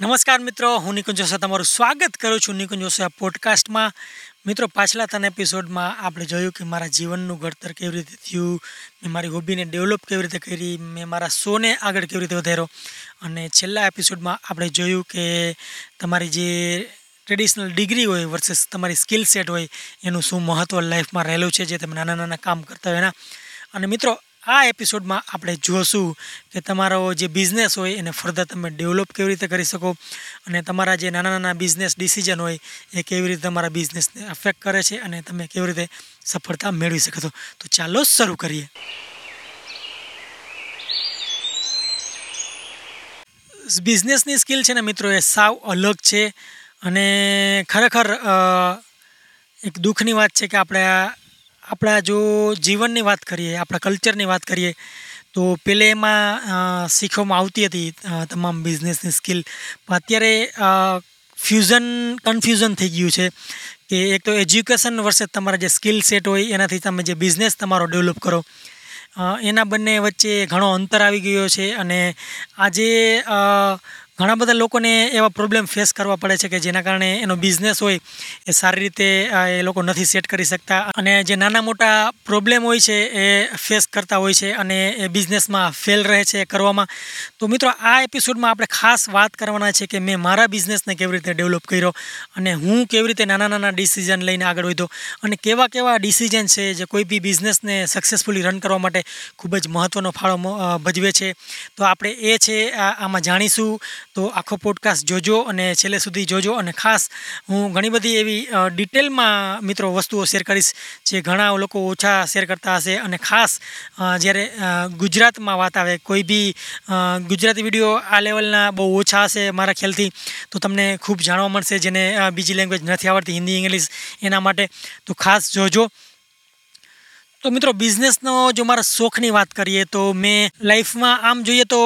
નમસ્કાર મિત્રો, હું નિકુંજ જોશા તમારું સ્વાગત કરું છું નિકુંજ જોશા પોડકાસ્ટમાં મિત્રો, પાછલા ત્રણ એપિસોડમાં આપણે જોયું કે મારા જીવનનું ઘડતર કેવી રીતે થયું મેં મારી હોબીને ડેવલપ કેવી રીતે કરી મેં મારા શોને આગળ કેવી રીતે વધાર્યો. અને છેલ્લા એપિસોડમાં આપણે જોયું કે તમારી જે ટ્રેડિશનલ ડિગ્રી હોય વર્સેસ તમારી સ્કિલ સેટ હોય, એનું શું મહત્ત્વ લાઈફમાં રહેલું છે, જે તમે નાના નાના કામ કરતા હોય એના. અને મિત્રો આ એપિસોડમાં આપણે જોશું કે તમારો જે બિઝનેસ હોય એને ફર્ધર તમે ડેવલપ કેવી રીતે કરી શકો અને તમારા જે નાના નાના બિઝનેસ ડિસિઝન હોય એ કેવી રીતે તમારા બિઝનેસને અફેક્ટ કરે છે અને તમે કેવી રીતે સફળતા મેળવી શકો છો. તો ચાલો શરૂ કરીએ. બિઝનેસની સ્કિલ છે ને મિત્રો, એ સાવ અલગ છે અને ખરેખર એક દુઃખની વાત છે કે આપણે આપણા જો જીવનની વાત કરીએ, આપણા કલ્ચરની વાત કરીએ, તો પેલે એમાં શીખવામાં આવતી હતી તમામ બિઝનેસની સ્કિલ પણ અત્યારે ફ્યુઝન કન્ફ્યુઝન થઈ ગયું છે કે એક તો એજ્યુકેશન વર્ષે તમારા જે સ્કિલ સેટ હોય, એનાથી તમે જે બિઝનેસ તમારો ડેવલપ કરો. એના બંને વચ્ચે ઘણો અંતર આવી ગયો છે અને આજે ઘણા બધા લોકોને એવા પ્રોબ્લેમ ફેસ કરવા પડે છે કે જેના કારણે એનો બિઝનેસ હોય, એ સારી રીતે એ લોકો નથી સેટ કરી શકતા. અને જે નાના મોટા પ્રોબ્લેમ હોય છે, એ ફેસ કરતા હોય છે અને એ બિઝનેસમાં ફેલ રહે છે કરવામાં. તો મિત્રો, આ એપિસોડમાં આપણે ખાસ વાત કરવાના છે કે મેં મારા બિઝનેસને કેવી રીતે ડેવલપ કર્યો અને હું કેવી રીતે નાના નાના ડિસિઝન લઈને આગળ વધ્યો અને કેવા કેવા ડિસિઝન છે જે કોઈ બી બિઝનેસને સક્સેસફુલી રન કરવા માટે ખૂબ જ મહત્ત્વનો ફાળો ભજવે છે. તો આપણે એ છે આમાં જાણીશું. તો આખો પોડકાસ્ટ જોજો અને છેલ્લે સુધી જોજો અને ખાસ હું ઘણી બધી એવી ડિટેલમાં મિત્રો વસ્તુઓ શેર કરીશ જે ઘણા લોકો ઓછા શેર કરતા હશે અને ખાસ જ્યારે ગુજરાતમાં વાત આવે, કોઈ બી ગુજરાતી વીડિયો આ લેવલના બહુ ઓછા હશે મારા ખ્યાલથી, તો તમને ખૂબ જાણવા મળશે જેને બીજી લેંગ્વેજ નથી આવડતી, હિન્દી, ઇંગ્લિશ, એના માટે. તો ખાસ જોજો. તો મિત્રો બિઝનેસનો જો મારા શોખની વાત કરીએ તો મેં લાઈફમાં આમ જોઈએ તો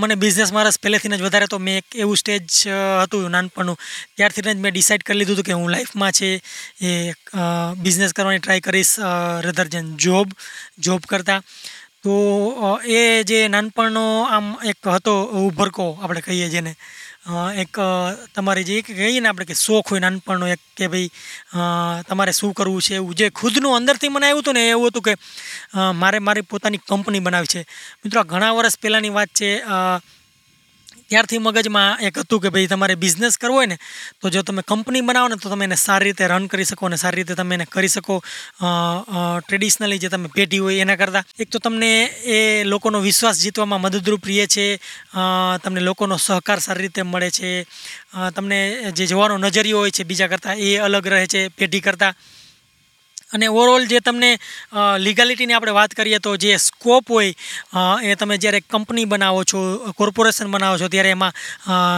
મને બિઝનેસ મારા પહેલેથી જ વધારે તો મેં એક એવું સ્ટેજ હતું નાનપણનું. ત્યારથી જ મેં ડિસાઇડ કરી લીધું હતું કે હું લાઈફમાં છે એ બિઝનેસ કરવાની ટ્રાય કરીશ રધર જેન જોબ જોબ કરતાં. તો એ જે નાનપણનો આમ એક હતો ઉભરકો, આપણે કહીએ જેને. એક તમારી જે એક કહીએ ને આપણે કે શોખ હોય, નાનપણનો એક કે ભાઈ તમારે શું કરવું છે એવું, જે ખુદનું અંદરથી મને આવ્યું હતું ને એવું હતું કે મારે, મારી પોતાની કંપની બનાવી છે. મિત્રો ઘણા વર્ષ પહેલાંની વાત છે ત્યારથી મગજમાં એક હતું કે ભાઈ તમારે બિઝનેસ કરવો હોય ને, તો જો તમે કંપની બનાવો ને, તો તમે એને સારી રીતે રન કરી શકો અને સારી રીતે તમે એને કરી શકો. ટ્રેડિશનલી જે તમે પેઢી હોય એના કરતાં. એક તો તમને એ લોકોનો વિશ્વાસ જીતવામાં મદદરૂપ રહે છે તમને લોકોનો સહકાર સારી રીતે મળે છે તમને જે જોવાનો નજરિયો હોય છે બીજા કરતાં એ અલગ રહે છે, પેઢી કરતાં. અને ઓવરઓલ જે તમને લીગાલિટીની આપણે વાત કરીએ તો જે સ્કોપ હોય એ તમે જ્યારે કંપની બનાવો છો કોર્પોરેશન બનાવો છો, ત્યારે એમાં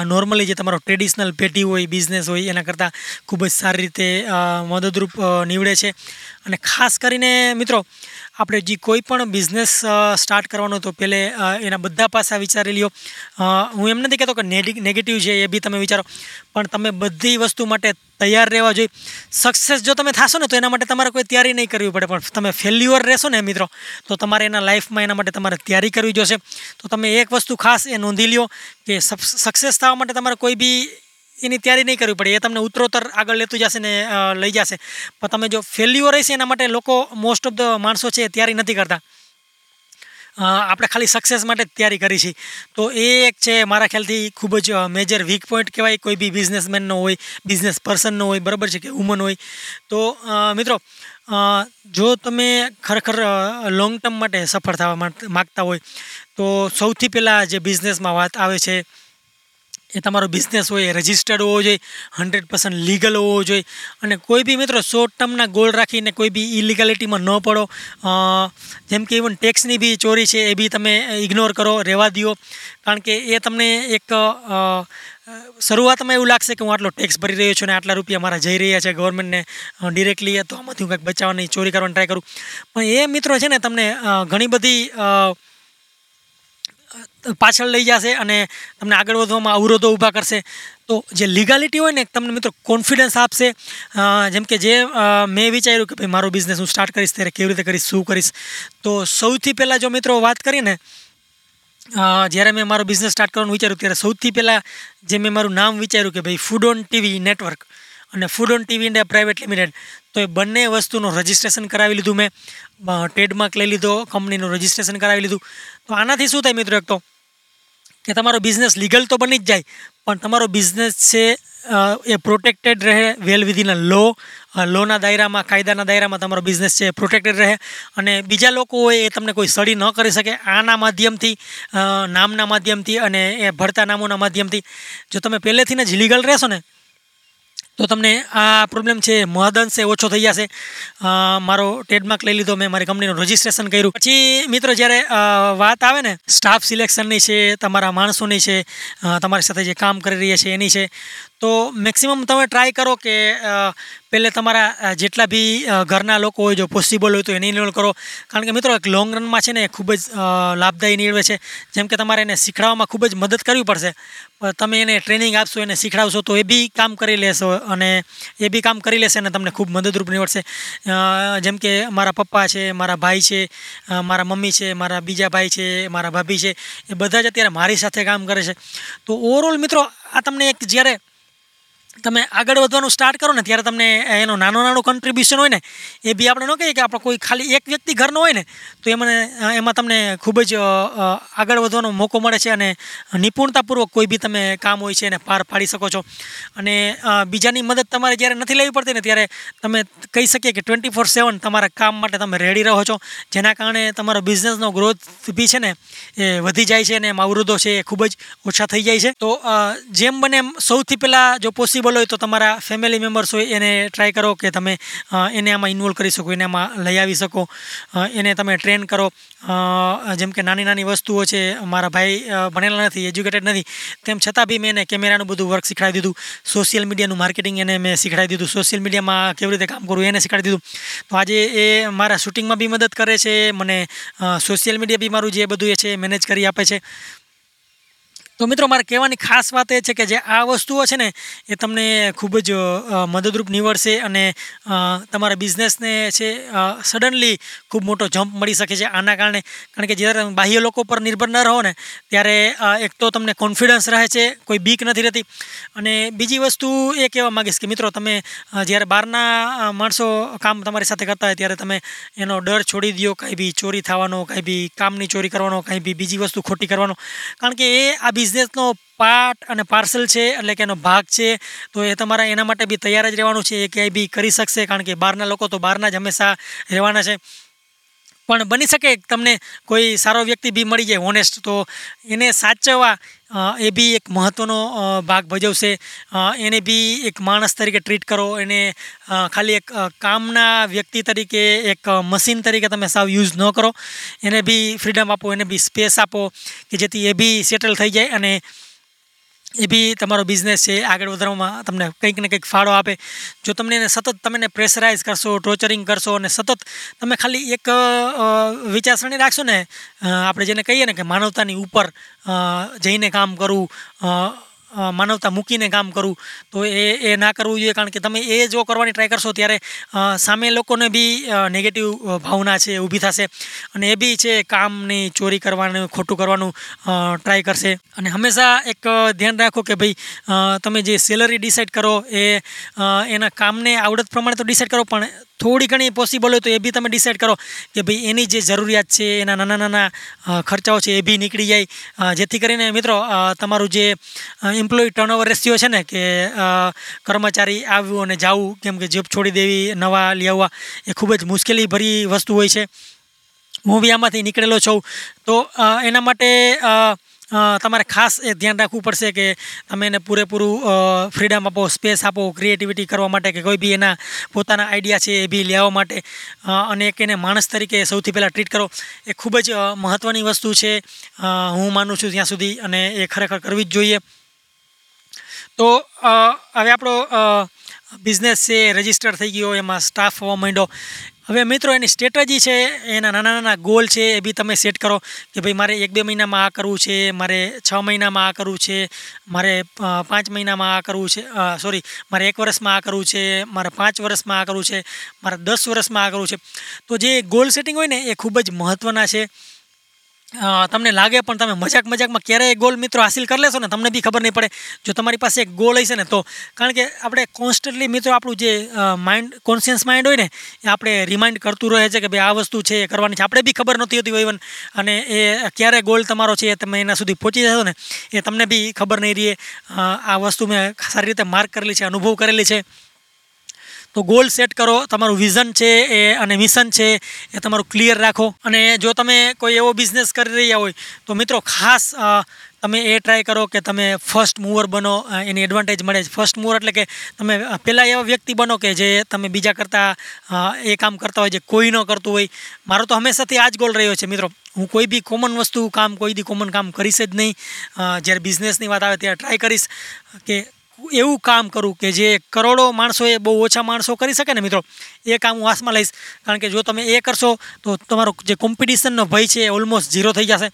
નોર્મલી જે તમારો ટ્રેડિશનલ પેઢી હોય બિઝનેસ હોય, એના કરતાં ખૂબ જ સારી રીતે મદદરૂપ નીવડે છે. અને ખાસ કરીને મિત્રો આપણે જે કોઈ પણ બિઝનેસ સ્ટાર્ટ કરવાનો તો પહેલે એના બધા પાસા વિચારી લ્યો. હું એમ નથી કહેતો કે નેગેટિવ છે એ બી તમે વિચારો. પણ તમે બધી વસ્તુ માટે તૈયાર રહેવા જોઈએ. સક્સેસ જો તમે થશો ને, તો એના માટે તમારે કોઈ તૈયારી નહીં કરવી પડે. પણ તમે ફેલ્યુઅર રહેશો ને, મિત્રો, તો તમારે એના લાઈફમાં એના માટે તમારે તૈયારી કરવી જોશે. તો તમે એક વસ્તુ ખાસ એ નોંધી લ્યો કે સક્સેસ થવા માટે તમારે કોઈ બી એની તૈયારી નહીં કરવી પડે. એ તમને ઉત્તરોત્તર આગળ લેતું જશે ને લઈ જશે. પણ તમે જો ફેલ્યુઅર રહેશે એના માટે લોકો મોસ્ટ ઓફ ધ માણસો છે તૈયારી નથી કરતા. આપણે ખાલી સક્સેસ માટે તૈયારી કરી છે. તો એ એક છે, મારા ખ્યાલથી ખૂબ જ મેજર વીક પોઈન્ટ કહેવાય. કોઈ બી બિઝનેસમેનનો હોય બિઝનેસ પર્સનનો હોય, બરાબર છે કે વુમન હોય. તો મિત્રો જો તમે ખરેખર લોંગ ટર્મ માટે સફળ થવા માગતા હોય, તો સૌથી પહેલાં જે બિઝનેસમાં વાત આવે છે એ તમારો બિઝનેસ હોય, એ રજિસ્ટર્ડ હોવો જોઈએ હંડ્રેડ પર્સન્ટ લીગલ હોવો જોઈએ. અને કોઈ બી મિત્રો શોર્ટ ટર્મના ગોલ રાખીને કોઈ બી ઇલીગેલિટીમાં ન પડો. જેમ કે ઇવન ટેક્સની બી ચોરી છે, એ બી તમે ઇગ્નોર કરો રહેવા દો કારણ કે એ તમને એક શરૂઆતમાં એવું લાગશે કે હું આટલો ટેક્સ ભરી રહ્યો છું ને આટલા રૂપિયા મારા જઈ રહ્યા છે ગવર્મેન્ટને ડિરેક્ટલી તો આમાંથી હું કંઈક બચાવવાની ચોરી કરવાની ટ્રાય કરું. પણ એ મિત્રો છે ને તમને ઘણી બધી પાછળ લઈ જશે અને તમને આગળ વધવામાં અવરોધો ઊભા કરશે. તો જે લીગાલિટી હોય ને તમને મિત્રો કોન્ફિડન્સ આપશે. જેમ કે જે મેં વિચાર્યું કે ભાઈ મારો બિઝનેસ હું સ્ટાર્ટ કરીશ, ત્યારે કેવી રીતે કરીશ, શું કરીશ. તો સૌથી પહેલાં જો મિત્રો વાત કરીને જ્યારે મેં મારો બિઝનેસ સ્ટાર્ટ કરવાનું વિચાર્યું, ત્યારે સૌથી પહેલાં જે મેં મારું નામ વિચાર્યું કે ભાઈ ફૂડ ઓન ટીવી નેટવર્ક અને Food on TV India private limited તો એ બંને વસ્તુનું રજિસ્ટ્રેશન કરાવી લીધું મેં. ટ્રેડમાર્ક લઈ લીધો કંપનીનું રજિસ્ટ્રેશન કરાવી લીધું. તો આનાથી શું થાય મિત્રો એક તો, કે તમારો બિઝનેસ લીગલ તો બની જ જાય, પણ તમારો બિઝનેસ છે એ પ્રોટેક્ટેડ રહે વેલ વિધિન લો લોના દાયરામાં, કાયદાના દાયરામાં તમારો બિઝનેસ છે પ્રોટેક્ટેડ રહે. અને બીજા લોકો હોય એ તમને કોઈ સડી ન કરી શકે, આના માધ્યમથી નામના માધ્યમથી અને એ ભરતા નામોના માધ્યમથી. જો તમે પહેલેથી જ લીગલ રહેશો ને તો તમને આ પ્રોબ્લેમ છે, મહદઅંશે ઓછો થઈ જશે. મારો ટ્રેડમાર્ક લઈ લીધો, મેં મારી કંપનીનું રજિસ્ટ્રેશન કર્યું. પછી મિત્રો, જ્યારે વાત આવે ને સ્ટાફ સિલેક્શનની છે, તમારા માણસોની છે તમારી સાથે જે કામ કરી રહ્યા છે, એની છે, તો મેક્સિમમ તમે ટ્રાય કરો કે પહેલે તમારા જેટલા બી ઘરના લોકો હોય, જો પોસિબલ હોય તો એને ઇન્વોલ્વ કરો. કારણ કે મિત્રો એક લોંગ રનમાં છે ને એ ખૂબ જ લાભદાયી નીવડે છે. જેમ કે તમારે એને શીખડાવવામાં ખૂબ જ મદદ કરવી પડશે. તમે એને ટ્રેનિંગ આપશો, એને શીખડાવશો, તો એ બી કામ કરી લેશો અને એ બી કામ કરી લેશે અને તમને ખૂબ મદદરૂપ નીવડશે. જેમ કે મારા પપ્પા છે, મારા ભાઈ છે મારા મમ્મી છે, મારા બીજા ભાઈ છે, મારા ભાભી છે, એ બધા જ અત્યારે મારી સાથે કામ કરે છે. તો ઓવરઓલ મિત્રો, આ તમને એક જ્યારે તમે આગળ વધવાનું સ્ટાર્ટ કરો ને, ત્યારે તમને એનો નાનો નાનો કન્ટ્રીબ્યુશન હોય ને, એ બી આપણે ન કહીએ કે આપણે કોઈ ખાલી એક વ્યક્તિ ઘરનો હોય ને, તો એમને એમાં તમને ખૂબ જ આગળ વધવાનો મોકો મળે છે અને નિપુણતાપૂર્વક કોઈ બી તમે કામ હોય છે એને પાર પાડી શકો છો. અને બીજાની મદદ તમારે જ્યારે નથી લેવી પડતી ને, ત્યારે તમે કહી શકીએ કે ટ્વેન્ટી ફોર સેવન તમારા કામ માટે તમે રેડી રહો છો, જેના કારણે તમારો બિઝનેસનો ગ્રોથ બી છે ને, એ વધી જાય છે અને એમાં અવરોધો છે એ ખૂબ જ ઓછા થઈ જાય છે. તો જેમ બને એમ સૌથી પહેલાં જો પોસિબલ હોય તો તમારા ફેમિલી મેમ્બર્સ હોય એને ટ્રાય કરો કે તમે એને આમાં ઇન્વોલ્વ કરી શકો, એને આમાં લઈ આવી શકો. એને તમે ટ્રેન કરો. જેમ કે નાની નાની વસ્તુઓ છે, મારા ભાઈ ભણેલા નથી એજ્યુકેટેડ નથી, તેમ છતાં બી મેં એને કેમેરાનું બધું વર્ક શીખવાડી દીધું. સોશિયલ મીડિયાનું માર્કેટિંગ એને મેં શીખવાડી દીધું. સોશિયલ મીડિયામાં કેવી રીતે કામ કરવું એને શીખવાડી દીધું. તો આજે એ મારા શૂટિંગમાં બી મદદ કરે છે, મને સોશિયલ મીડિયા બી મારું જે બધું એ છે મેનેજ કરી આપે છે. તો મિત્રો, મારે કહેવાની ખાસ વાત એ છે કે જે આ વસ્તુઓ છે ને, એ તમને ખૂબ જ મદદરૂપ નીવડશે અને તમારા બિઝનેસને છે સડનલી ખૂબ મોટો જમ્પ મળી શકે છે. આના કારણે, કારણ કે જ્યારે તમે બાહ્ય લોકો પર નિર્ભર ન રહો ને, ત્યારે એક તો તમને કોન્ફિડન્સ રહે છે, કોઈ બીક નથી રહેતી. અને બીજી વસ્તુ એ કહેવા માગીશ કે મિત્રો, તમે જ્યારે બહારના માણસો કામ તમારી સાથે કરતા હોય, ત્યારે તમે એનો ડર છોડી દો કાંઈ બી ચોરી થવાનો, કાંઈ બી કામની ચોરી કરવાનો, કાંઈ બી બીજી વસ્તુ ખોટી કરવાનો. કારણ કે એ આ બિઝનેસનો પાર્ટ અને પાર્સલ છે, એટલે કે એનો ભાગ છે, તો એ તમારા એના માટે બી તૈયાર જ રહેવાનું છે, એ ક્યાંય બી કરી શકશે, કારણ કે બહારના લોકો તો બહારના જ હંમેશા રહેવાના છે. પણ બની શકે તમને કોઈ સારો વ્યક્તિ બી મળી જાય હોનેસ્ટ તો એને સાચવવા એ બી એક મહત્ત્વનો ભાગ ભજવશે. એને બી એક માણસ તરીકે ટ્રીટ કરો. એને ખાલી એક કામના વ્યક્તિ તરીકે, એક મશીન તરીકે તમે સાવ યુઝ ન કરો. એને બી ફ્રીડમ આપો, એને બી સ્પેસ આપો, કે જેથી એ બી સેટલ થઈ જાય અને એ બી તમારો બિઝનેસ છે, આગળ વધારવામાં તમને કંઈક ને કંઈક ફાળો આપે. જો તમને એને સતત તમે એને પ્રેશરાઇઝ કરશો ટોર્ચરિંગ કરશો અને સતત તમે ખાલી એક વિચારસરણી રાખશો ને આપણે જેને કહીએ ને કે માનવતાની ઉપર જઈને કામ કરવું માનવતા મૂકીને કામ કરવું તો એ એ ના કરવું જોઈએ. કારણ કે તમે એ જો કરવાની ટ્રાય કરશો ત્યારે સામે લોકોને બી નેગેટિવ ભાવના છે ઊભી થશે. અને એ બી છે, કામની ચોરી કરવાનું, ખોટું કરવાનું ટ્રાય કરશે. અને હંમેશા એક ધ્યાન રાખો કે ભાઈ તમે જે સેલરી ડિસાઇડ કરો, એ એના કામને આવડત પ્રમાણે તો ડિસાઇડ કરો, પણ થોડી ઘણી પોસિબલ હોય તો એ બી તમે ડિસાઇડ કરો કે ભાઈ એની જે જરૂરિયાત છે, એના નાના નાના ખર્ચાઓ છે એ બી નીકળી જાય. જેથી કરીને મિત્રો તમારું જે એમ્પ્લોય ટર્નઓવર રેશિયો છે ને કે કર્મચારી આવવું અને જવું, કેમ કે જોબ છોડી દેવી, નવા આવવા, એ ખૂબ જ મુશ્કેલીભરી વસ્તુ હોય છે. હું બી આમાંથી નીકળેલો છું. તો એના માટે તમારે ખાસ એ ધ્યાન રાખવું પડશે કે તમે એને પૂરેપૂરું ફ્રીડમ આપો સ્પેસ આપો ક્રિએટિવિટી કરવા માટે કે કોઈ બી એના પોતાના આઈડિયા છે એ બી લેવા માટે. અને એક એને માણસ તરીકે સૌથી પહેલાં ટ્રીટ કરો. એ ખૂબ જ મહત્ત્વની વસ્તુ છે. હું માનું છું ત્યાં સુધી અને એ ખરેખર કરવી જ જોઈએ. તો હવે આપણો બિઝનેસ છે રજિસ્ટર થઈ ગયો, એમાં સ્ટાફ હોવા માંડ્યો. હવે મિત્રો, એની સ્ટ્રેટજી છે, એના નાના નાના ગોલ છે, એ બી તમે સેટ કરો કે ભાઈ મારે એક બે મહિનામાં આ કરવું છે, મારે છ મહિનામાં આ કરવું છે, મારે પાંચ મહિનામાં આ કરવું છે સોરી મારે એક વર્ષમાં આ કરવું છે, મારે પાંચ વર્ષમાં આ કરવું છે, મારે દસ વર્ષમાં આ કરવું છે. તો જે ગોલ સેટિંગ હોય ને, એ ખૂબ જ મહત્ત્વના છે. તમને લાગે પણ તમે મજાક મજાકમાં ક્યારેય ગોલ મિત્રો હાસિલ કરી લેશો ને, તમને બી ખબર નહીં પડે. જો તમારી પાસે એક ગોલ હશે ને, તો કારણ કે આપણે કોન્સ્ટન્ટલી મિત્રો આપણું જે માઇન્ડ કોન્શિયસ માઇન્ડ હોય ને, એ આપણે રિમાઇન્ડ કરતું રહે છે કે ભાઈ આ વસ્તુ છે, એ કરવાની છે. આપણે બી ખબર નહોતી હોતી ઇવન અને એ ક્યારે ગોલ તમારો છે, એ તમે એના સુધી પહોંચી જશો ને, એ તમને બી ખબર નહીં રહે. આ વસ્તુ મેં સારી રીતે માર્ક કરેલી છે, અનુભવ કરેલી છે. તો ગોલ સેટ કરો. તમારું વિઝન છે એ અને મિશન છે એ તમારું ક્લિયર રાખો. અને જો તમે કોઈ એવો બિઝનેસ કરી રહ્યા હોય, તો મિત્રો ખાસ તમે એ ટ્રાય કરો કે તમે ફર્સ્ટ મૂવર બનો એની એડવાન્ટેજ મળે છે. ફર્સ્ટ મૂવર એટલે કે તમે પહેલાં એવા વ્યક્તિ બનો કે જે તમે બીજા કરતાં એ કામ કરતા હોય જે કોઈ ન કરતું હોય. મારો તો હંમેશાથી આ જ ગોલ રહ્યો છે મિત્રો. હું કોઈ બી કોમન વસ્તુ કામ, કોઈ બી કોમન કામ કરીશ જ નહીં. જ્યારે બિઝનેસની વાત આવે ત્યારે ટ્રાય કરીશ કે એવું કામ કરું કે જે કરોડો માણસો એ બહુ ઓછા માણસો કરી શકે ને મિત્રો, એ કામ હું હાથમાં લઈશ. કારણ કે જો તમે એ કરશો, તો તમારો જે કોમ્પિટિશનનો ભય છે એ ઓલમોસ્ટ ઝીરો થઈ જશે.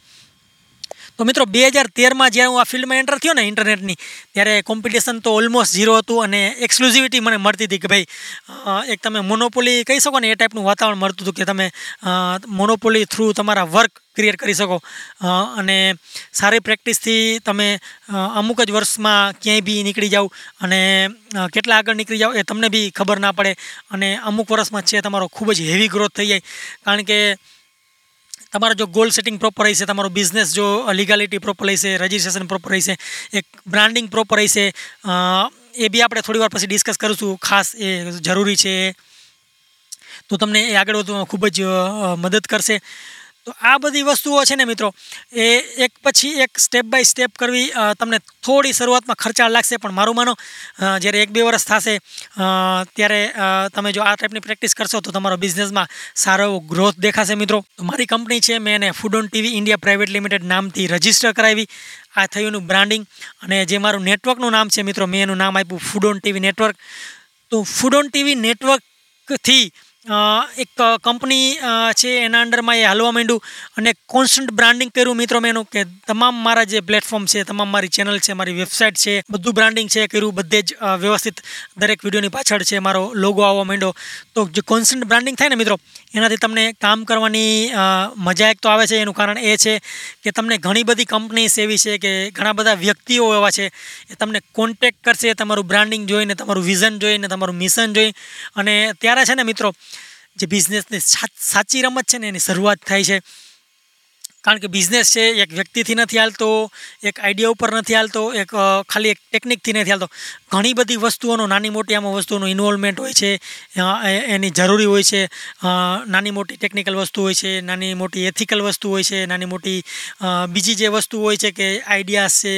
તો મિત્રો, બે હજાર તેરમાં જ્યારે હું આ ફિલ્ડમાં એન્ટર થયો ને ઇન્ટરનેટની ત્યારે કોમ્પિટિશન તો ઓલમોસ્ટ ઝીરો હતું અને એક્સક્લુઝિવિટી મને મળતી હતી કે ભાઈ એક તમે મોનોપોલી કહી શકો ને એ ટાઈપનું વાતાવરણ મળતું હતું કે તમે મોનોપોલી થ્રુ તમારા વર્ક ક્રિએટ કરી શકો. અને સારી પ્રેક્ટિસથી તમે અમુક જ વર્ષમાં ક્યાંય બી નીકળી જાઓ અને કેટલા આગળ નીકળી જાઓ એ તમને બી ખબર ના પડે અને અમુક વર્ષમાં છે તમારો ખૂબ જ હેવી ગ્રોથ થઈ જાય. કારણ કે તમારો જો ગોલ સેટિંગ પ્રોપર રહેશે, તમારો બિઝનેસ જો લીગાલિટી પ્રોપર હશે રજિસ્ટ્રેશન પ્રોપર રહેશે, એક બ્રાન્ડિંગ પ્રોપર રહેશે એ બી આપણે થોડી વાર પછી ડિસ્કસ કરીશું, ખાસ એ જરૂરી છે તો તમને એ આગળ વધવામાં ખૂબ જ મદદ કરશે. તો આ બધી વસ્તુઓ છે ને મિત્રો, એ એક પછી એક સ્ટેપ બાય સ્ટેપ કરવી તમને થોડી શરૂઆતમાં ખર્ચાળ લાગશે, પણ મારું માનો જ્યારે એક બે વર્ષ થશે ત્યારે તમે જો આ ટાઈપની પ્રેક્ટિસ કરશો, તો તમારો બિઝનેસમાં સારો એવો ગ્રોથ દેખાશે મિત્રો. મારી કંપની છે, મેં એને Food on TV India private limited નામથી રજિસ્ટર કરાવી. આ થયું એનું બ્રાન્ડિંગ અને જે મારું નેટવર્કનું નામ છે મિત્રો, મેં એનું નામ આપ્યું ફૂડ ઓન ટીવી નેટવર્ક તો ફૂડ ઓન ટીવી નેટવર્કથી એક કંપની છે એના અંડરમાં એ હાલવા માંડ્યું અને કોન્સ્ટન્ટ બ્રાન્ડિંગ કર્યું. મિત્રો, મેં એનું કે તમામ મારા જે પ્લેટફોર્મ છે, તમામ મારી ચેનલ છે, મારી વેબસાઇટ છે, બધું બ્રાન્ડિંગ છે કર્યું. બધે જ વ્યવસ્થિત દરેક વિડીયોની પાછળ છે મારો લોગો આવવા માંડ્યો. તો જે કોન્સ્ટન્ટ બ્રાન્ડિંગ થાય ને મિત્રો, એનાથી તમને કામ કરવાની મજા એક તો આવે છે. એનું કારણ એ છે કે તમને ઘણી બધી કંપનીઝ એવી છે કે ઘણા બધા વ્યક્તિઓ એવા છે, એ તમને કોન્ટેક્ટ કરશે, તમારું બ્રાન્ડિંગ જોઈને, તમારું વિઝન જોઈને, તમારું મિશન જોઈ અને ત્યારે છે ને મિત્રો જે બિઝનેસની સાચી રમત છે ને એની શરૂઆત થાય છે. કારણ કે બિઝનેસ છે, એક વ્યક્તિથી નથી હાલતો, એક આઈડિયા ઉપર નથી હાલતો, એક ખાલી એક ટેકનિકથી નથી હાલતો. ઘણી બધી વસ્તુઓનો, નાની મોટી આમાં વસ્તુઓનો ઇન્વોલ્વમેન્ટ હોય છે એની જરૂરી હોય છે નાની મોટી ટેકનિકલ વસ્તુ હોય છે, નાની મોટી એથિકલ વસ્તુ હોય છે, નાની મોટી બીજી જે વસ્તુ હોય છે કે આઈડિયાસ છે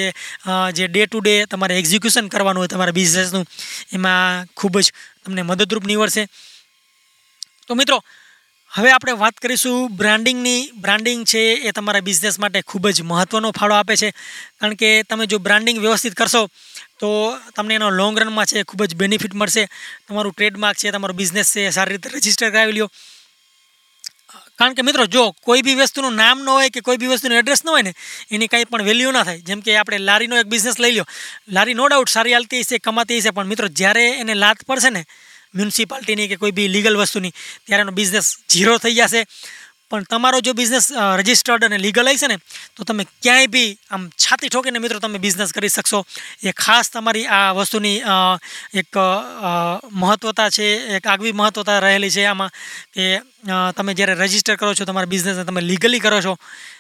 જે ડે ટુ ડે તમારે એક્ઝિક્યુશન કરવાનું હોય તમારા બિઝનેસનું એમાં ખૂબ જ તમને મદદરૂપ નીવડશે. તો મિત્રો, હવે આપણે વાત કરીશું બ્રાન્ડિંગની. બ્રાન્ડિંગ છે એ તમારા બિઝનેસ માટે ખૂબ જ મહત્ત્વનો ફાળો આપે છે. કારણ કે તમે જો બ્રાન્ડિંગ વ્યવસ્થિત કરશો, તો તમને એનો લોંગ રનમાં છે ખૂબ જ બેનિફિટ મળશે. તમારું ટ્રેડમાર્ક છે, તમારો બિઝનેસ છે સારી રીતે રજિસ્ટર કરાવી લ્યો. કારણ કે મિત્રો, જો કોઈ બી વસ્તુનું નામ ન હોય કે કોઈ બી વસ્તુનું એડ્રેસ ન હોય ને, એની કાંઈ પણ વેલ્યુ ના થાય. જેમ કે આપણે લારીનો એક બિઝનેસ લઈ લો લારી નો ડાઉટ સારી હાલતી હશે, કમાતી હશે, પણ મિત્રો, જ્યારે એને લાત પડશે ને મ્યુનિસિપાલિટીની કે કોઈ બી લીગલ વસ્તુની, ત્યારે એનો બિઝનેસ ઝીરો થઈ જશે. પણ તમારો જો બિઝનેસ રજિસ્ટર્ડ અને લીગલ હશે ને, તો તમે ક્યાંય બી આમ છાતી ઠોકીને મિત્રો તમે બિઝનેસ કરી શકશો. એ ખાસ તમારી આ વસ્તુની એક મહત્વતા છે, એક આગવી મહત્ત્વતા રહેલી છે આમાં કે તમે જ્યારે રજિસ્ટર કરો છો તમારા બિઝનેસને તમે લીગલી કરો છો,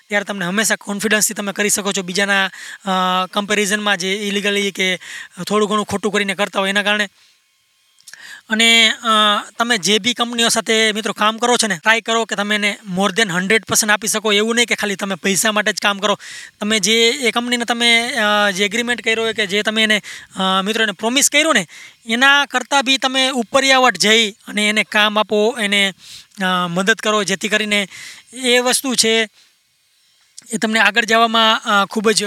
ત્યારે તમને હંમેશા કોન્ફિડન્સથી તમે કરી શકો છો. બીજાના કમ્પેરિઝનમાં જે ઇલીગલી કે થોડું ઘણું ખોટું કરીને કરતા હોય એના કારણે અને તમે જે બી કંપનીઓ સાથે મિત્રો કામ કરો છો ને ટ્રાય કરો કે તમે એને મોર દેન હંડ્રેડ પર્સન્ટ આપી શકો. એવું નહીં કે ખાલી તમે પૈસા માટે જ કામ કરો. તમે જે, એ કંપનીને તમે જે એગ્રીમેન્ટ કર્યો હોય કે જે તમે એને મિત્રો એને પ્રોમિસ કર્યું ને, એના કરતાં બી તમે ઉપરિયાવટ જઈ અને એને કામ આપો, એને મદદ કરો. જેથી કરીને એ વસ્તુ છે, એ તમને આગળ જવામાં ખૂબ જ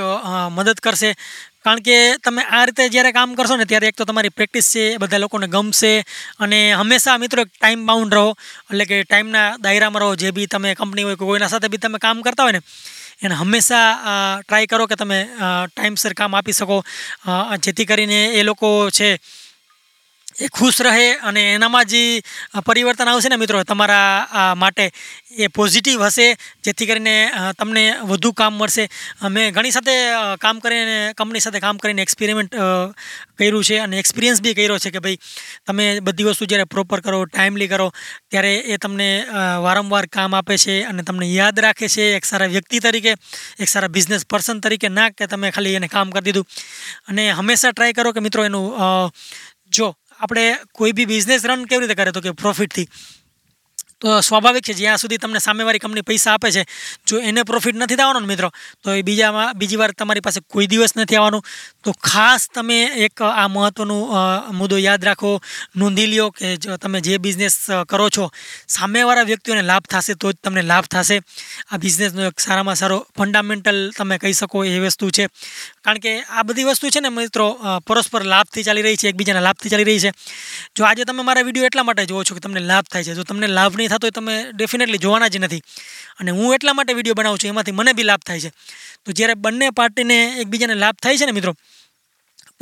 મદદ કરશે. કારણ કે તમે આ રીતે જ્યારે કામ કરશો ને, ત્યારે એક તો તમારી પ્રેક્ટિસ છે બધા લોકોને ગમશે અને હંમેશા મિત્રો ટાઈમ બાઉન્ડ રહો. એટલે કે ટાઈમના દાયરામાં રહો, જે બી તમે કંપની હોય કોઈના સાથે બી તમે કામ કરતા હોય ને, એને હંમેશા ટ્રાય કરો કે તમે ટાઈમસર કામ આપી શકો. જેથી કરીને એ લોકો છે એ ખુશ રહે અને એનામાં જે પરિવર્તન આવશે ને મિત્રો, તમારા માટે એ પોઝિટિવ હશે, જેથી કરીને તમને વધુ કામ મળશે. મેં ઘણી સાથે કામ કરીને કંપની સાથે કામ કરીને એક્સપેરિમેન્ટ કર્યું છે અને એક્સપિરિયન્સ બી કર્યો છે કે ભાઈ, તમે બધી વસ્તુ જ્યારે પ્રોપર કરો ટાઈમલી કરો, ત્યારે એ તમને વારંવાર કામ આપે છે અને તમને યાદ રાખે છે એક સારા વ્યક્તિ તરીકે, એક સારા બિઝનેસ પર્સન તરીકે, ના કે તમે ખાલી એને કામ કરી દીધું. અને હંમેશા ટ્રાય કરો કે મિત્રો એનું જો આપણે કોઈ બી બિઝનેસ રન કેવી રીતે કરે તો કે પ્રોફિટથી સ્વાભાવિક છે, જ્યાં સુધી તમને સામેવાળી કંપની પૈસા આપે છે, જો એને પ્રોફિટ નથી થવાનો મિત્રો, તો એ બીજામાં, બીજી વાર તમારી પાસે કોઈ દિવસ નથી આવવાનું. તો ખાસ તમે એક આ મહત્ત્વનું મુદ્દો યાદ રાખો, નોંધી લ્યો કે જો, તમે જે બિઝનેસ કરો છો, સામેવાળા વ્યક્તિઓને લાભ થશે તો જ તમને લાભ થશે. આ બિઝનેસનો એક સારામાં સારો ફંડામેન્ટલ તમે કહી શકો એ વસ્તુ છે. કારણ કે આ બધી વસ્તુ છે ને મિત્રો પરસ્પર લાભથી ચાલી રહી છે, એકબીજાના લાભથી ચાલી રહી છે. જો આજે તમે મારા વીડિયો એટલા માટે જુઓ છો કે તમને લાભ થાય છે, જો તમને લાભ નહીં થતો એ તમે ડેફિનેટલી જોવાના જ નથી. અને હું એટલા માટે વીડિયો બનાવું છું, એમાંથી મને બી લાભ થાય છે. તો જ્યારે બંને પાર્ટીને એકબીજાને લાભ થાય છે ને મિત્રો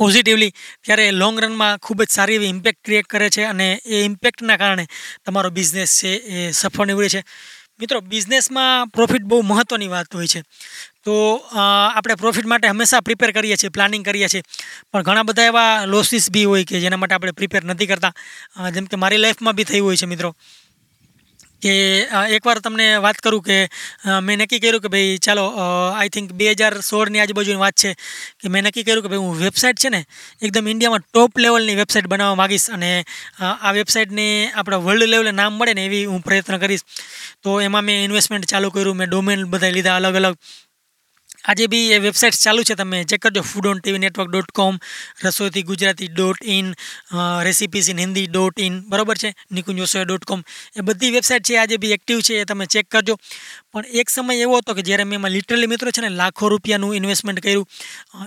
પોઝિટિવલી ત્યારે લોંગ રનમાં ખૂબ જ સારી એવી ઇમ્પેક્ટ ક્રિએટ કરે છે અને એ ઇમ્પેક્ટના કારણે તમારો બિઝનેસ છે એ સફળ નીવડે છે. મિત્રો બિઝનેસમાં પ્રોફિટ બહુ મહત્ત્વની વાત હોય છે. તો આપણે પ્રોફિટ માટે હંમેશા પ્રિપેર કરીએ છીએ પ્લાનિંગ કરીએ છીએ. પણ ઘણા બધા એવા લોસીસ બી હોય કે જેના માટે આપણે પ્રિપેર નથી કરતા. જેમ કે મારી લાઈફમાં બી થયું હોય છે, મિત્રો. કે એકવાર તમને વાત કરું કે મેં નક્કી કર્યું કે ભાઈ ચાલો આઈ થિંક બે હજાર સોળની આજુબાજુની વાત છે કે મેં નક્કી કર્યું કે ભાઈ હું વેબસાઇટ છે ને એકદમ ઇન્ડિયામાં ટોપ લેવલની વેબસાઇટ બનાવવા માગીશ અને આ વેબસાઇટને આપણા વર્લ્ડ લેવલે નામ મળે ને એવી હું પ્રયત્ન કરીશ. તો એમાં મેં ઇન્વેસ્ટમેન્ટ ચાલુ કર્યું, મેં ડોમેન બધા લીધા અલગ અલગ. આજે બી એ વેબસાઇટ્સ ચાલુ છે. તમે ચેક કરજો Food on TV network dot com રસોઈથી Gujarati dot in recipes in Hindi dot in બરાબર છે? નિકુંજ રસોઈ ડોટ કોમ એ બધી વેબસાઇટ છે. આજે બી એક્ટિવ છે. એ તમે ચેક કરજો. પણ એક સમય એવો હતો કે જ્યારે મેં એમાં લિટરલી મિત્રો છે ને લાખો રૂપિયાનું ઇન્વેસ્ટમેન્ટ કર્યું.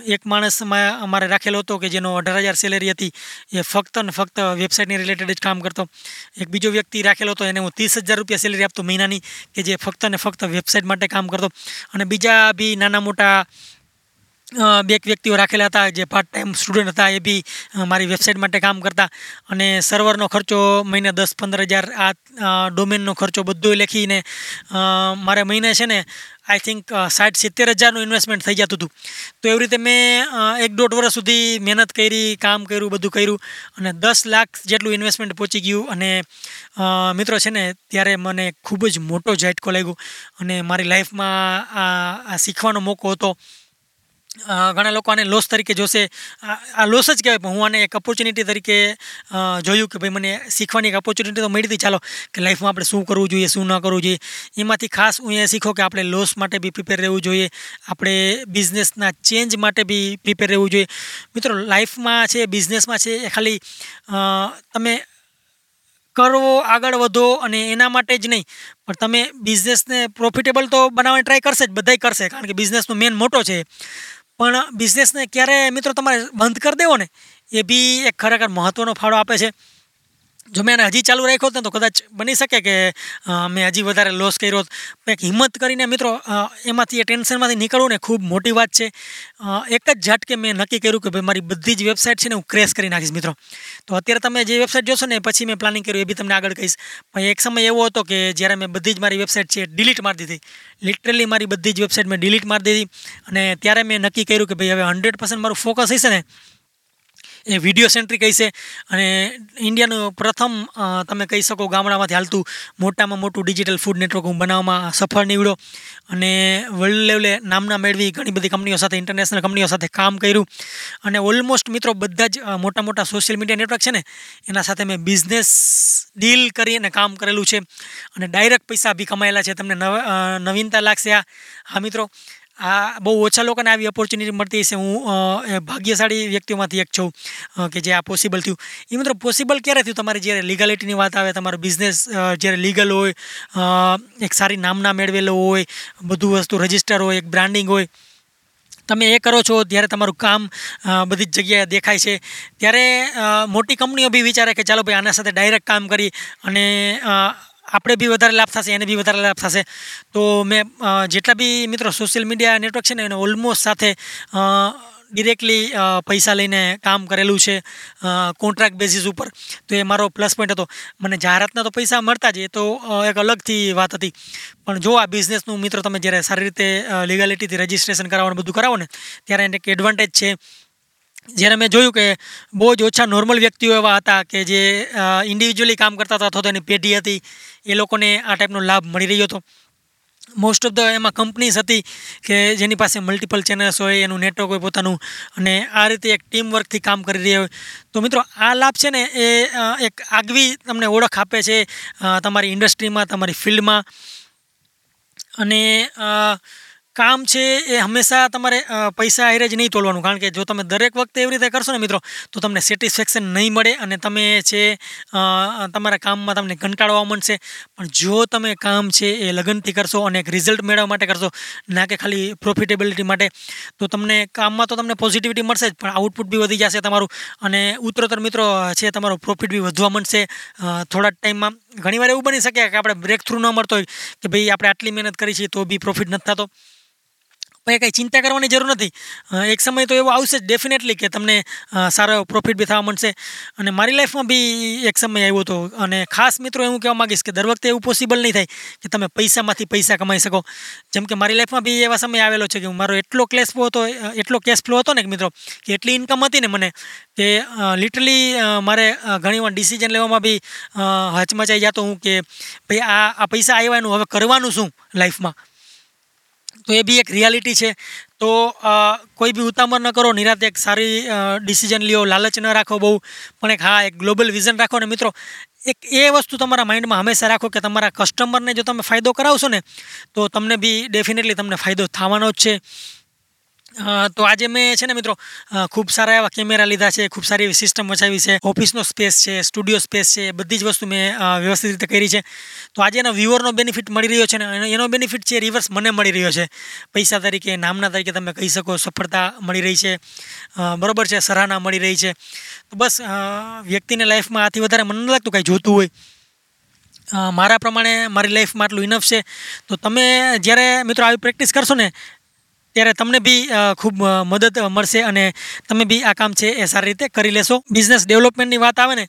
એક માણસમાં અમારે રાખેલો હતો કે જેનો અઢાર હજાર સેલેરી હતી, એ ફક્ત ને ફક્ત વેબસાઇટની રિલેટેડ જ કામ કરતો. એક બીજો વ્યક્તિ રાખેલો હતો, એને હું ત્રીસ હજાર રૂપિયા સેલેરી આપતો મહિનાની, કે જે ફક્ત ને ફક્ત વેબસાઇટ માટે કામ કરતો. અને બીજા બી નાના મોટા બે વ્યક્તિઓ રાખેલા હતા, જે પાર્ટ ટાઈમ સ્ટુડન્ટ હતા, એ બી મારી વેબસાઇટ માટે કામ કરતા. અને સર્વરનો ખર્ચો મહિને દસ પંદર હજાર, આ ડોમેનનો ખર્ચો બધો લખીને મારે મહિને છે ને આઈ થિંક સાઠ સિત્તેર હજારનું ઇન્વેસ્ટમેન્ટ થઈ જતું હતું. તો એવી રીતે મેં એક દોઢ વર્ષ સુધી મહેનત કરી, કામ કર્યું, બધું કર્યું, અને દસ લાખ જેટલું ઇન્વેસ્ટમેન્ટ પહોંચી ગયું. અને મિત્રો છે ને, ત્યારે મને ખૂબ જ મોટો ઝાટકો લાગ્યો. અને મારી લાઈફમાં આ શીખવાનો મોકો હતો. ઘણા લોકો આને લોસ તરીકે જોશે. આ લોસ જ કહેવાય, પણ હું આને એક ઓપોર્ચ્યુનિટી તરીકે જોયું કે ભાઈ મને શીખવાની એક ઓપોર્ચ્યુનિટી તો મળી હતી. ચાલો, કે લાઈફમાં આપણે શું કરવું જોઈએ, શું ન કરવું જોઈએ. એમાંથી ખાસ હું એ શીખો કે આપણે લોસ માટે બી પ્રિપેર રહેવું જોઈએ. આપણે બિઝનેસના ચેન્જ માટે બી પ્રિપેર રહેવું જોઈએ. મિત્રો લાઈફમાં છે બિઝનેસમાં છે, એ ખાલી તમે કરવો, આગળ વધો અને એના માટે જ નહીં. પણ તમે બિઝનેસને પ્રોફિટેબલ તો બનાવવાની ટ્રાય કરશે જ, બધાય કરશે. કારણ કે બિઝનેસનો મેન મોટો છે. પણ બિઝનેસને ક્યારે મિત્રો તમારે બંધ કરી દેવો ને? એ બી એક ખરેખર મહત્ત્વનો ફાળો આપે છે. જો મેં એને હજી ચાલુ રાખ્યો હોત તો કદાચ બની શકે કે મેં હજી વધારે લોસ કર્યો હોત. કંઈક હિંમત કરીને મિત્રો એમાંથી એ ટેન્શનમાંથી નીકળવું ને ખૂબ મોટી વાત છે. એક જ ઝાટકે મેં નક્કી કર્યું કે ભાઈ મારી બધી જ વેબસાઇટ છે ને હું ક્રેશ કરી નાખીશ મિત્રો. તો અત્યારે તમે જે વેબસાઇટ જોશો ને પછી મેં પ્લાનિંગ કર્યું એ બી તમને આગળ કહીશ. પણ એક સમય એવો હતો કે જ્યારે મેં બધી જ મારી વેબસાઇટ છે ડિલીટ મારી દીધી. લિટરલી મારી બધી જ વેબસાઇટ મેં ડિલીટ મારી દીધી. અને ત્યારે મેં નક્કી કર્યું કે ભાઈ હવે હંડ્રેડ પર્સન્ટ મારું ફોકસ હશે ને એ વીડિયો સેન્ટ્રિક છે? અને ઇન્ડિયાનું પ્રથમ તમે કહી શકો ગામડામાંથી હાલતું મોટામાં મોટું ડિજિટલ ફૂડ નેટવર્ક બનાવવામાં સફળ નીવડ્યો. અને વર્લ્ડ લેવલે નામના મેળવી ઘણી બધી કંપનીઓ સાથે ઇન્ટરનેશનલ કંપનીઓ સાથે કામ કર્યું. અને ઓલમોસ્ટ મિત્રો બધા જ મોટા મોટા સોશિયલ મીડિયા નેટવર્ક છે ને, એના સાથે મેં બિઝનેસ ડીલ કરી અને કામ કરેલું છે. અને ડાયરેક્ટ પૈસા બી કમાયેલા છે. તમને નવીનતા લાગશે આ. હા મિત્રો આ બહુ ઓછા લોકોને આવી ઓપોર્ચ્યુનિટી મળતી હશે. હું ભાગ્યશાળી વ્યક્તિઓમાંથી એક છું કે જે આ પોસિબલ થયું. એ મિત્રો પોસિબલ ક્યારે થયું? તમારે જ્યારે લીગાલિટીની વાત આવે, તમારો બિઝનેસ જ્યારે લીગલ હોય એક સારી નામના મેળવેલો હોય, બધું વસ્તુ રજિસ્ટર હોય, એક બ્રાન્ડિંગ હોય, તમે એ કરો છો, ત્યારે તમારું કામ બધી જ જગ્યાએ દેખાય છે. ત્યારે મોટી કંપનીઓ બી વિચારે કે ચાલો ભાઈ આના સાથે ડાયરેક્ટ કામ કરી અને આપણે બી વધારે લાભ થશે, એને બી વધારે લાભ થશે. તો મેં જેટલા બી મિત્રો સોશિયલ મીડિયા નેટવર્ક છે ને, એને ઓલમોસ્ટ સાથે ડિરેક્ટલી પૈસા લઈને કામ કરેલું છે કોન્ટ્રાક્ટ બેઝિસ ઉપર. તો એ મારો પ્લસ પોઈન્ટ હતો. મને જાહેરાતના તો પૈસા મળતા જ, એ તો એક અલગથી વાત હતી. પણ જો આ બિઝનેસનું મિત્રો તમે જ્યારે સારી રીતે લીગાલિટીથી રજિસ્ટ્રેશન કરાવવાનું બધું કરાવો ને, ત્યારે એને એક એડવાન્ટેજ છે. જ્યારે મેં જોયું કે બહુ જ ઓછા નોર્મલ વ્યક્તિઓ એવા હતા કે જે ઇન્ડિવિજ્યુઅલી કામ કરતા હતા અથવા તો એની પેઢી હતી, એ લોકોને આ ટાઈપનો લાભ મળી રહ્યો હતો. મોસ્ટ ઓફ ધ એમાં કંપનીઝ હતી કે જેની પાસે મલ્ટિપલ ચેનલ્સ હોય, એનું નેટવર્ક હોય પોતાનું, અને આ રીતે એક ટીમ વર્કથી કામ કરી રહ્યા હોય. તો મિત્રો, આ લાભ છે ને એ એક આગવી તમને ઓળખ આપે છે તમારી ઇન્ડસ્ટ્રીમાં તમારી ફિલ્ડમાં અને કામ છે એ હંમેશા તમારે પૈસા હારે જ નહીં તોલવાનું. કારણ કે જો તમે દરેક વખતે એવી રીતે કરશો ને મિત્રો, તો તમને સેટિસ્ફેક્શન નહીં મળે અને તમે છે તમારા કામમાં તમને કંટાળવા મળશે. પણ જો તમે કામ છે એ લગનથી કરશો અને એક રિઝલ્ટ મેળવવા માટે કરશો, ના કે ખાલી પ્રોફિટેબિલિટી માટે, તો તમને કામમાં તો તમને પોઝિટિવિટી મળશે જ, પણ આઉટપુટ બી વધી જશે તમારું. અને ઉત્તરોત્તર મિત્રો, છે તમારો પ્રોફિટ બી વધવા મળશે. થોડા ટાઈમમાં. ઘણીવાર એવું બની શકે કે આપણે બ્રેક થ્રુ ન મળતો હોય, કે ભાઈ આપણે આટલી મહેનત કરી છીએ તો બી પ્રોફિટ નથી થતો. પછી કંઈ ચિંતા કરવાની જરૂર નથી. એક સમય તો એવો આવશે જ ડેફિનેટલી કે તમને સારો એવો પ્રોફિટ બી થવા મળશે. અને મારી લાઈફમાં બી એક સમય આવ્યો હતો. અને ખાસ મિત્રો એવું કહેવા માગીશ કે દર વખતે એવું પોસિબલ નહીં થાય કે તમે પૈસામાંથી પૈસા કમાઈ શકો. જેમ કે મારી લાઈફમાં બી એવા સમય આવેલો છે કે હું મારો એટલો ક્લેશ ફ્લો હતો એટલો કેશ ફ્લો હતો ને મિત્રો, કે એટલી ઇન્કમ હતી ને મને, કે લિટરલી મારે ઘણીવાર ડિસિઝન લેવામાં બી હચમચાઈ જતો હું કે, ભાઈ આ આ પૈસા આવ્યા એનું હવે કરવાનું શું લાઈફમાં તો એ બી એક રિયાલિટી છે. તો કોઈ બી ઉતામર ન કરો, નિરાતે એક સારી ડિસિઝન લ્યો, લાલચ ન રાખો બહુ, પણ એક હા, એક ગ્લોબલ વિઝન રાખો ને મિત્રો. એક એ વસ્તુ તમારા માઇન્ડમાં હંમેશા રાખો કે તમારા કસ્ટમરને જો તમે ફાયદો કરાવશો ને, તો તમને બી ડેફિનેટલી તમને ફાયદો થવાનો જ છે. તો આજે મેં છે ને મિત્રો ખૂબ સારા એવા કેમેરા લીધા છે, ખૂબ સારી એવી સિસ્ટમ વચાવી છે ઓફિસનો સ્પેસ છે સ્ટુડિયો સ્પેસ છે, બધી જ વસ્તુ મેં વ્યવસ્થિત રીતે કરી છે. તો આજે એના વ્યુઅરનો બેનિફિટ મળી રહ્યો છે ને, એનો બેનિફિટ છે રિવર્સ મને મળી રહ્યો છે. પૈસા તરીકે, નામના તરીકે તમે કહી શકો, સફળતા મળી રહી છે. બરાબર છે, સરાહના મળી રહી છે. તો બસ વ્યક્તિને લાઈફમાં આથી વધારે મને લાગતું કાંઈ જોતું હોય. મારા પ્રમાણે મારી લાઈફમાં આટલું ઇનફ છે. તો તમે જ્યારે મિત્રો આવી પ્રેક્ટિસ કરશો ને ત્યારે તમને બી ખૂબ મદદ મળશે અને તમે બી આ કામ છે એ સારી રીતે કરી લેશો. બિઝનેસ ડેવલપમેન્ટની વાત આવે ને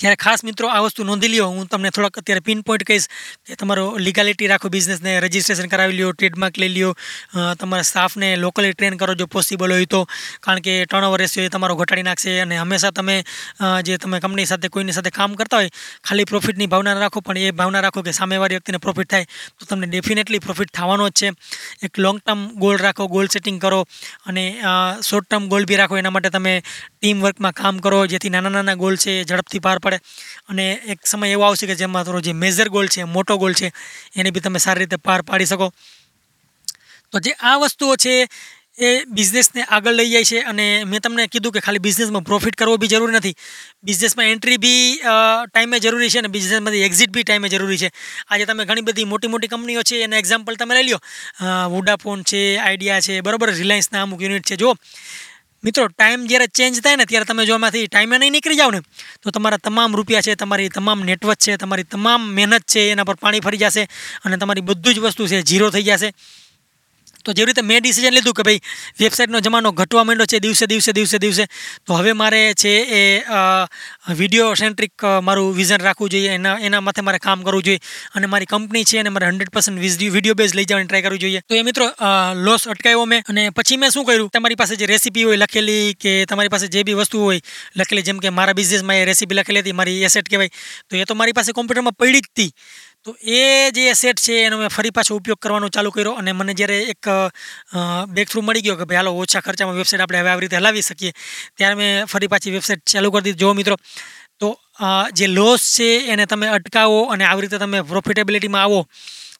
જ્યારે ખાસ મિત્રો આ વસ્તુ નોંધી લ્યો, હું તમને થોડાક અત્યારે પિન પોઈન્ટ કહીશ કે તમારો લીગાલિટી રાખો બિઝનેસને રજિસ્ટ્રેશન કરાવી લ્યો ટ્રેડમાર્ક લઈ લ્યો તમારા સ્ટાફને લોકલી ટ્રેન કરો જો પોસિબલ હોય તો. કારણ કે ટર્નઓવર રેશિયો એ તમારો ઘટાડી નાખશે અને હંમેશા તમે જે તમે કંપની સાથે, કોઈની સાથે કામ કરતા હોય, ખાલી પ્રોફિટની ભાવના રાખો, પણ એ ભાવના રાખો કે સામેવાળી વ્યક્તિને પ્રોફિટ થાય, તો તમને ડેફિનેટલી પ્રોફિટ થવાનો જ છે. એક લોંગ ટર્મ ગોલ રાખો ગોલ સેટિંગ કરો અને શોર્ટ ટર્મ ગોલ બી રાખો, એના માટે તમે ટીમ વર્કમાં કામ કરો, જેથી નાના નાના ગોલ છે ઝડપથી પાર પડે. અને એક સમય એવો આવશે કે જેમાં તમારો જે મેજર ગોલ છે, મોટો ગોલ છે, એને બી તમે સારી રીતે પાર પાડી શકો. તો જે આ વસ્તુઓ છે, એ બિઝનેસને આગળ લઈ જાય છે અને મેં તમને કીધું કે ખાલી બિઝનેસમાં પ્રોફિટ કરવો બી જરૂરી નથી. બિઝનેસમાં એન્ટ્રી બી ટાઈમે જરૂરી છે અને બિઝનેસમાંથી એક્ઝિટ બી ટાઈમે જરૂરી છે. આજે તમે ઘણી બધી મોટી મોટી કંપનીઓ છે, એના એક્ઝામ્પલ તમે લઈ લો વોડાફોન છે આઈડિયા છે, બરાબર રિલાયન્સના અમુક યુનિટ છે. જો મિત્રો ટાઈમ જ્યારે ચેન્જ થાય ને, ત્યારે તમે જો એમાંથી ટાઈમે નહીં નીકળી જાઓ ને, તો તમારા તમામ રૂપિયા છે, તમારી તમામ નેટવર્ક છે, તમારી તમામ મહેનત છે, એના પર પાણી ફરી જશે અને તમારી બધું જ વસ્તુ છે ઝીરો થઈ જશે. તો જેવી રીતે મેં ડિસિઝન લીધું કે ભાઈ વેબસાઇટનો જમાનો ઘટવા માંડ્યો છે, દિવસે દિવસે દિવસે દિવસે, તો હવે મારે છે એ વીડિયો સેન્ટ્રિક મારું વિઝન રાખવું જોઈએ. એના એના માથે મારે કામ કરવું જોઈએ. અને મારી કંપની છે અને મારે હંડ્રેડ પર્સન્ટ વીડિયો બેઝ લઈ જવાની ટ્રાય કરવી જોઈએ. તો એ મિત્રો લોસ અટકાવ્યો મેં. અને પછી મેં શું કર્યું? તમારી પાસે જે રેસીપી હોય લખેલી કે તમારી પાસે જે બી વસ્તુ હોય લખેલી, જેમ કે મારા બિઝનેસમાં એ રેસીપી લખેલી હતી, મારી એસેટ કહેવાય. તો એ તો મારી પાસે કોમ્પ્યુટરમાં પડી જ હતી. તો એ જે સેટ છે, એનો મેં ફરી પાછો ઉપયોગ કરવાનો ચાલુ કર્યો અને મને જ્યારે એક બેક થ્રુ મળી ગયો કે ભાઈ હાલો, ઓછા ખર્ચામાં વેબસાઇટ આપણે હવે આવી રીતે હલાવી શકીએ, ત્યારે મેં ફરી પાછી વેબસાઇટ ચાલુ કરી દીધી. જો મિત્રો, તો જે લોસ છે એને તમે અટકાવો અને આવી રીતે તમે પ્રોફિટેબિલિટીમાં આવો,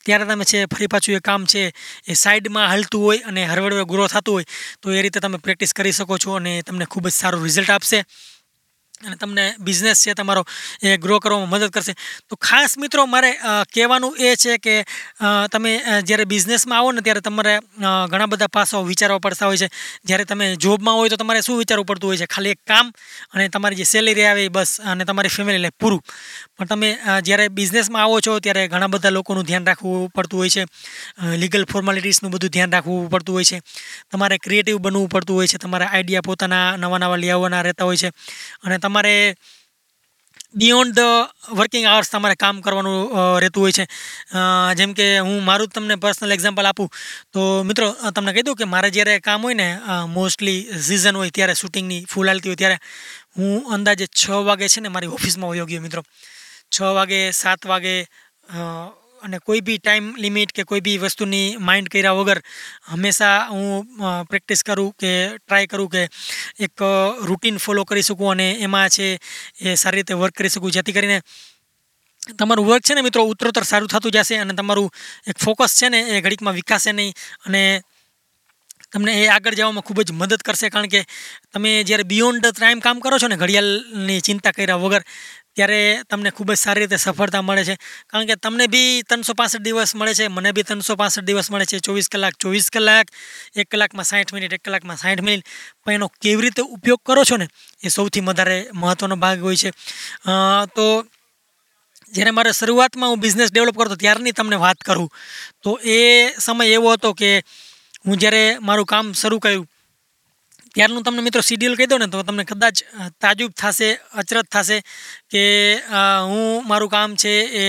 ત્યારે તમે છે, ફરી પાછું એ કામ છે, એ સાઈડમાં હાલતું હોય અને હરવડવે ગ્રો થતું હોય, તો એ રીતે તમે પ્રેક્ટિસ કરી શકો છો અને તમને ખૂબ જ સારું રિઝલ્ટ આપશે. અને તમને બિઝનેસ છે, તમારો એ ગ્રો કરવામાં મદદ કરશે. તો ખાસ મિત્રો, મારે કહેવાનું એ છે કે તમે જ્યારે બિઝનેસમાં આવો ને ત્યારે તમારે ઘણા બધા પાસાઓ વિચારવા પડતા હોય છે. જ્યારે તમે જોબમાં હોય તો તમારે શું વિચારવું પડતું હોય છે? ખાલી એક કામ અને તમારી જે સેલેરી આવે એ બસ, અને તમારી ફેમિલી લાઈફ પૂરું. પણ તમે જ્યારે બિઝનેસમાં આવો છો, ત્યારે ઘણા બધા લોકોનું ધ્યાન રાખવું પડતું હોય છે. લીગલ ફોર્માલિટીસનું બધું ધ્યાન રાખવું પડતું હોય છે. તમારે ક્રિએટિવ બનવું પડતું હોય છે. તમારા આઈડિયા પોતાના નવા નવા લઈ આવવાના રહેતા હોય છે. અને તમારે બિયોન્ડ ધ વર્કિંગ આવર્સ તમારે કામ કરવાનું રહેતું હોય છે. જેમ કે હું મારું તમને પર્સનલ એક્ઝામ્પલ આપું, તો મિત્રો તમને કહી દઉં કે મારે જ્યારે કામ હોય ને મોસ્ટલી સિઝન હોય ત્યારે શૂટિંગની ફૂલ હાલતી હોય ત્યારે હું અંદાજે છ વાગે છે ને મારી ઓફિસમાં વયો ગયો મિત્રો. છ વાગે, સાત વાગે અને કોઈ બી ટાઈમ લિમિટ કે કોઈ બી વસ્તુની માઇન્ડ કર્યા વગર હંમેશા હું પ્રેક્ટિસ કરું કે ટ્રાય કરું કે એક રૂટીન ફોલો કરી શકું અને એમાં છે એ સારી રીતે વર્ક કરી શકું. જેથી કરીને તમારું વર્ક છે ને મિત્રો ઉત્તરોત્તર સારું થતું જશે અને તમારું એક ફોકસ છે ને એ ઘડીકમાં વિકાસે નહીં અને તમને એ આગળ જવામાં ખૂબ જ મદદ કરશે. કારણ કે તમે જ્યારે બિયોન્ડ ટાઈમ કામ કરો છો ને ઘડિયાળની ચિંતા કર્યા વગર ત્યારે તમને ખૂબ જ સારી રીતે સફળતા મળે છે. કારણ કે તમને બી ત્રણસો દિવસ મળે છે, મને બી ત્રણસો દિવસ મળે છે. ચોવીસ કલાક ચોવીસ કલાક, એક કલાકમાં સાઠ મિનિટ, એક કલાકમાં સાઠ મિનિટ. પણ એનો કેવી રીતે ઉપયોગ કરો છો ને, એ સૌથી વધારે મહત્ત્વનો ભાગ હોય છે. તો જ્યારે મારે શરૂઆતમાં હું બિઝનેસ ડેવલપ કરતો, ત્યારની તમને વાત કરું. તો એ સમય એવો હતો કે હું જ્યારે મારું કામ શરૂ કર્યું ત્યારનું તમને મિત્રો શિડ્યુલ કહી દઉં ને તો તમને કદાચ તાજુબ થશે અચરત થશે કે હું, મારું કામ છે એ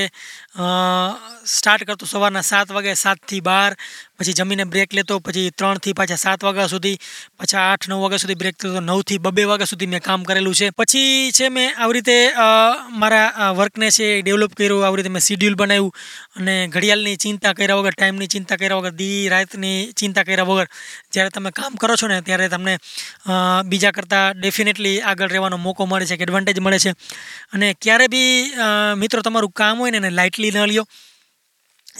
સ્ટાર્ટ કરતો સવારના સાત વાગે, સાતથી બાર, પછી જમીને બ્રેક લેતો, પછી ત્રણથી પાછા સાત વાગ્યા સુધી, પાછા આઠ, નવ વાગ્યા સુધી બ્રેક લેતો, નવથી બબે વાગ્યા સુધી મેં કામ કરેલું છે. પછી છે મેં આવી રીતે મારા વર્કને છે ડેવલપ કર્યું, આવી રીતે મેં શિડ્યુલ બનાવ્યું, અને ઘડિયાળની ચિંતા કર્યા વગર ટાઈમની ચિંતા કર્યા વગર, દી રાતની ચિંતા કર્યા વગર, જ્યારે તમે કામ કરો છો ને, ત્યારે તમને બીજા કરતાં ડેફિનેટલી આગળ રહેવાનો મોકો મળે છે કે એડવાન્ટેજ મળે છે. અને ક્યારે બી મિત્રો તમારું કામ હોય ને, એને લાઇટલી ન લ્યો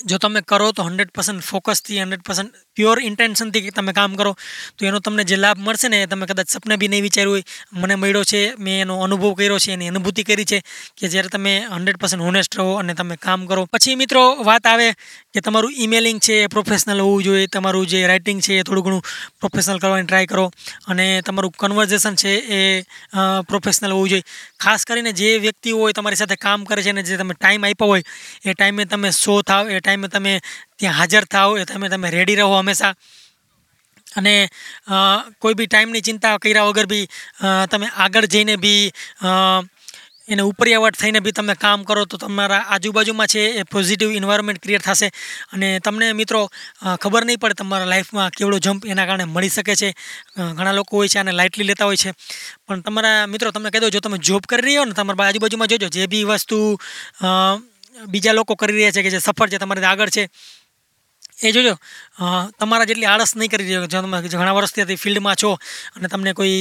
જો તમે કરો તો હંડ્રેડ પર્સન્ટ ફોકસથી હંડ્રેડ પર્સન્ટ પ્યોર ઇન્ટેન્શનથી તમે કામ કરો, તો એનો તમને જે લાભ મળશે ને તમે કદાચ સપને બી નહીં વિચાર્યું હોય. મને મળ્યો છે, મેં એનો અનુભવ કર્યો છે, એની અનુભૂતિ કરી છે કે જ્યારે તમે હંડ્રેડ પર્સન્ટ હોનેસ્ટ રહો અને તમે કામ કરો. પછી મિત્રો વાત આવે કે તમારું ઈમેલિંગ છે, એ પ્રોફેશનલ હોવું જોઈએ, તમારું જે રાઇટિંગ છે, એ થોડું ઘણું પ્રોફેશનલ કરવાની ટ્રાય કરો. અને તમારું કન્વર્ઝેશન છે, એ પ્રોફેશનલ હોવું જોઈએ. ખાસ કરીને જે વ્યક્તિઓ હોય, તમારી સાથે કામ કરે છે અને જે તમે ટાઈમ આપ્યો હોય, એ ટાઈમે તમે શો થાવ, એ ટાઈમે તમે ત્યાં હાજર થાવ એ તમે તમે રેડી રહો હંમેશા. અને કોઈ બી ટાઈમની ચિંતા કર્યા વગર બી તમે આગળ જઈને બી એને ઉપરિયાવટ થઈને બી તમે કામ કરો તો તમારા આજુબાજુમાં છે એ પોઝિટિવ ઇન્વાયરમેન્ટ ક્રિએટ થશે. અને તમને મિત્રો ખબર નહીં પડે તમારા લાઈફમાં કેવડો જમ્પ એના કારણે મળી શકે છે. ઘણા લોકો હોય છે આને લાઇટલી લેતા હોય છે. પણ તમારા મિત્રો, તમને કહી દો જો તમે જોબ કરી રહ્યા ને, તમારા આજુબાજુમાં જોજો, જે બી વસ્તુ બીજા લોકો કરી રહ્યા છે કે જે સફળ છે, તમારી આગળ છે એ જોજો તમારા જેટલી આળસ નહીં કરી રહ્યો, જો તમે ઘણા વર્ષથી ફિલ્ડમાં છો અને તમને કોઈ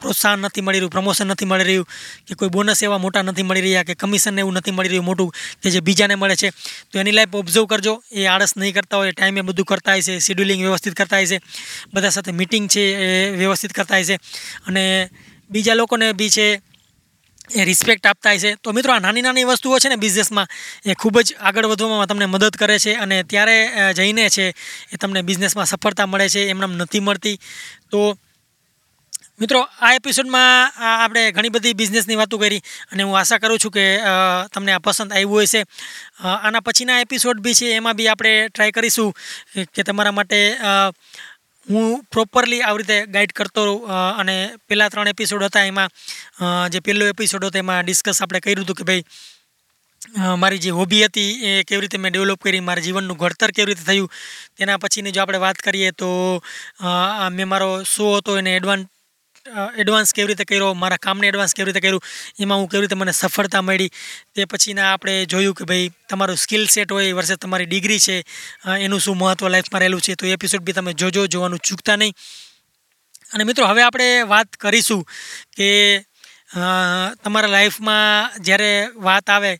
પ્રોત્સાહન નથી મળી રહ્યું, પ્રમોશન નથી મળી રહ્યું, કે કોઈ બોનસ એવા મોટા નથી મળી રહ્યા, કે કમિશન એવું નથી મળી રહ્યું મોટું, કે જે બીજાને મળે છે, તો એની લાઈફ ઓબ્ઝર્વ કરજો. એ આળસ નહીં કરતા હોય ટાઈમે બધું કરતા હોય છે શેડ્યુલિંગ વ્યવસ્થિત કરતા હોય છે, બધા સાથે મિટિંગ છે એ વ્યવસ્થિત કરતા હોય છે. અને બીજા લોકોને બી છે એ રિસ્પેક્ટ આપતા છે તો મિત્રો, આ નાની નાની વસ્તુઓ છે ને બિઝનેસમાં એ ખૂબ જ આગળ વધવામાં તમને મદદ કરે છે અને ત્યારે જઈને છે એ તમને બિઝનેસમાં સફળતા મળે છે એમનામ નથી મળતી. તો મિત્રો, આ એપિસોડમાં આપણે ઘણી બધી બિઝનેસની વાતો કરી અને હું આશા કરું છું કે તમને આ પસંદ આવ્યું હશે. આના પછીના એપિસોડ બી છે, એમાં બી આપણે ટ્રાય કરીશું કે તમારા માટે હું પ્રોપરલી આવી રીતે ગાઈડ કરતો અને પહેલાં ત્રણ એપિસોડ હતા એમાં જે પહેલો એપિસોડ હતો એમાં ડિસ્કસ આપણે કર્યું હતું કે ભાઈ મારી જે હોબી હતી એ કેવી રીતે મેં ડેવલપ કરી, મારા જીવનનું ઘડતર કેવી રીતે થયું, તેના પછીની જો આપણે વાત કરીએ તો મેં મારો શો હતો એને એડવાન્સ એડવાન્સ કેવી રીતે કર્યો, મારા કામને એડવાન્સ કેવી રીતે કર્યું, એમાં હું કેવી રીતે મને સફળતા મળી, તે પછીના આપણે જોયું કે ભાઈ તમારું સ્કિલ સેટ હોય વર્ષે તમારી ડિગ્રી છે એનું શું મહત્ત્વ લાઈફમાં રહેલું છે, તો એપિસોડ બી તમે જોજો, જોવાનું ચૂકતા નહીં. અને મિત્રો, હવે આપણે વાત કરીશું કે તમારા લાઈફમાં જ્યારે વાત આવે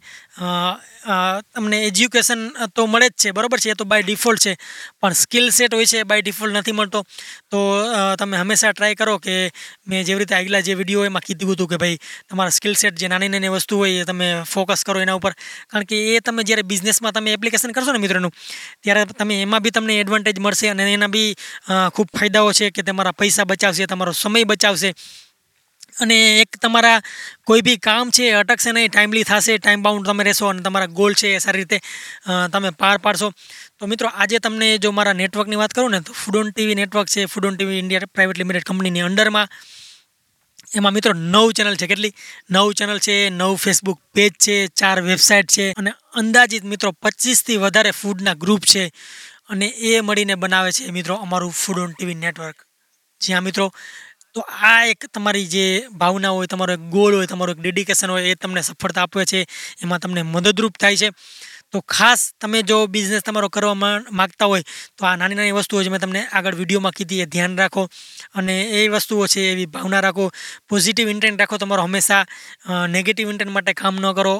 તમને એજ્યુકેશન તો મળે જ છે, બરાબર છે, એ તો બાય ડિફોલ્ટ છે, પણ સ્કિલ સેટ હોય છે બાય ડિફોલ્ટ નથી મળતો. તો તમે હંમેશા ટ્રાય કરો કે મેં જેવી રીતે આગલા જે વીડિયો એમાં કીધું હતું કે ભાઈ, તમારા સ્કિલ સેટ જે નાની નાની વસ્તુ હોય એ તમે ફોકસ કરો એના ઉપર. કારણ કે એ તમે જ્યારે બિઝનેસમાં તમે એપ્લિકેશન કરશો ને મિત્રોનું, ત્યારે તમે એમાં બી તમને એડવાન્ટેજ મળશે અને એના બી ખૂબ ફાયદાઓ છે કે તમારા પૈસા બચાવશે, તમારો સમય બચાવશે. અને એક તમારા કોઈ બી કામ છે અટકશે નહીં ટાઈમલી થશે ટાઈમ બાઉન્ડ તમે રહેશો અને તમારા ગોલ છે એ સારી રીતે તમે પાર પાડશો. તો મિત્રો, આજે તમને જો મારા નેટવર્કની વાત કરું ને, તો ફૂડોન ટીવી નેટવર્ક છે Foodon TV India private limited કંપનીની અંડરમાં એમાં મિત્રો, નવ ચેનલ છે. કેટલી? નવ ચેનલ છે, નવ ફેસબુક પેજ છે, ચાર વેબસાઇટ છે અને અંદાજિત મિત્રો, પચીસથી વધારે ફૂડના ગ્રુપ છે અને એ મળીને બનાવે છે મિત્રો અમારું ફૂડ ઓન ટીવી નેટવર્ક જ્યાં મિત્રો તો આ એક તમારી જે ભાવના હોય, તમારો એક ગોલ હોય, તમારું એક ડેડિકેશન હોય એ તમને સફળતા આપે છે, એમાં તમને મદદરૂપ થાય છે. તો ખાસ તમે જો બિઝનેસ તમારો કરવા માગતા હોય, તો આ નાની નાની વસ્તુઓ જે મેં તમને આગળ વિડીયોમાં કીધી એ ધ્યાન રાખો અને એ વસ્તુઓ છે એવી ભાવના રાખો. પોઝિટિવ ઇન્ટેન્ટ રાખો તમારો હંમેશા. નેગેટિવ ઇન્ટેન્ટ માટે કામ ન કરો.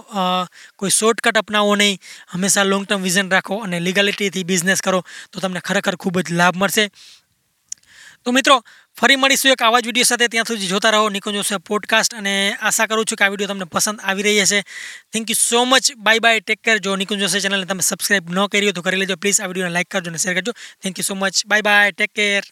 કોઈ શોર્ટકટ અપનાવો નહીં. હંમેશા લોંગ ટર્મ વિઝન રાખો અને લીગાલિટીથી બિઝનેસ કરો તો તમને ખરેખર ખૂબ જ લાભ મળશે. તો મિત્રો ફરી મળીશું એક આવા જ વીડિયો સાથે. ત્યાં સુધી જોતા રહો નિકુંજ જોશે પોડકાસ્ટ અને આશા કરું છું કે આ વીડિયો તમને પસંદ આવી રહી હશે. Thank you so much bye bye take care જો નિકુંજ જોશે ચેનલને તમે સબસ્ક્રાઈબ ન કરી તો કરી લેજો. પ્લીઝ આ વિડીયોને લાઇક કરજો અને શેર કરજો. Thank you so much bye bye take care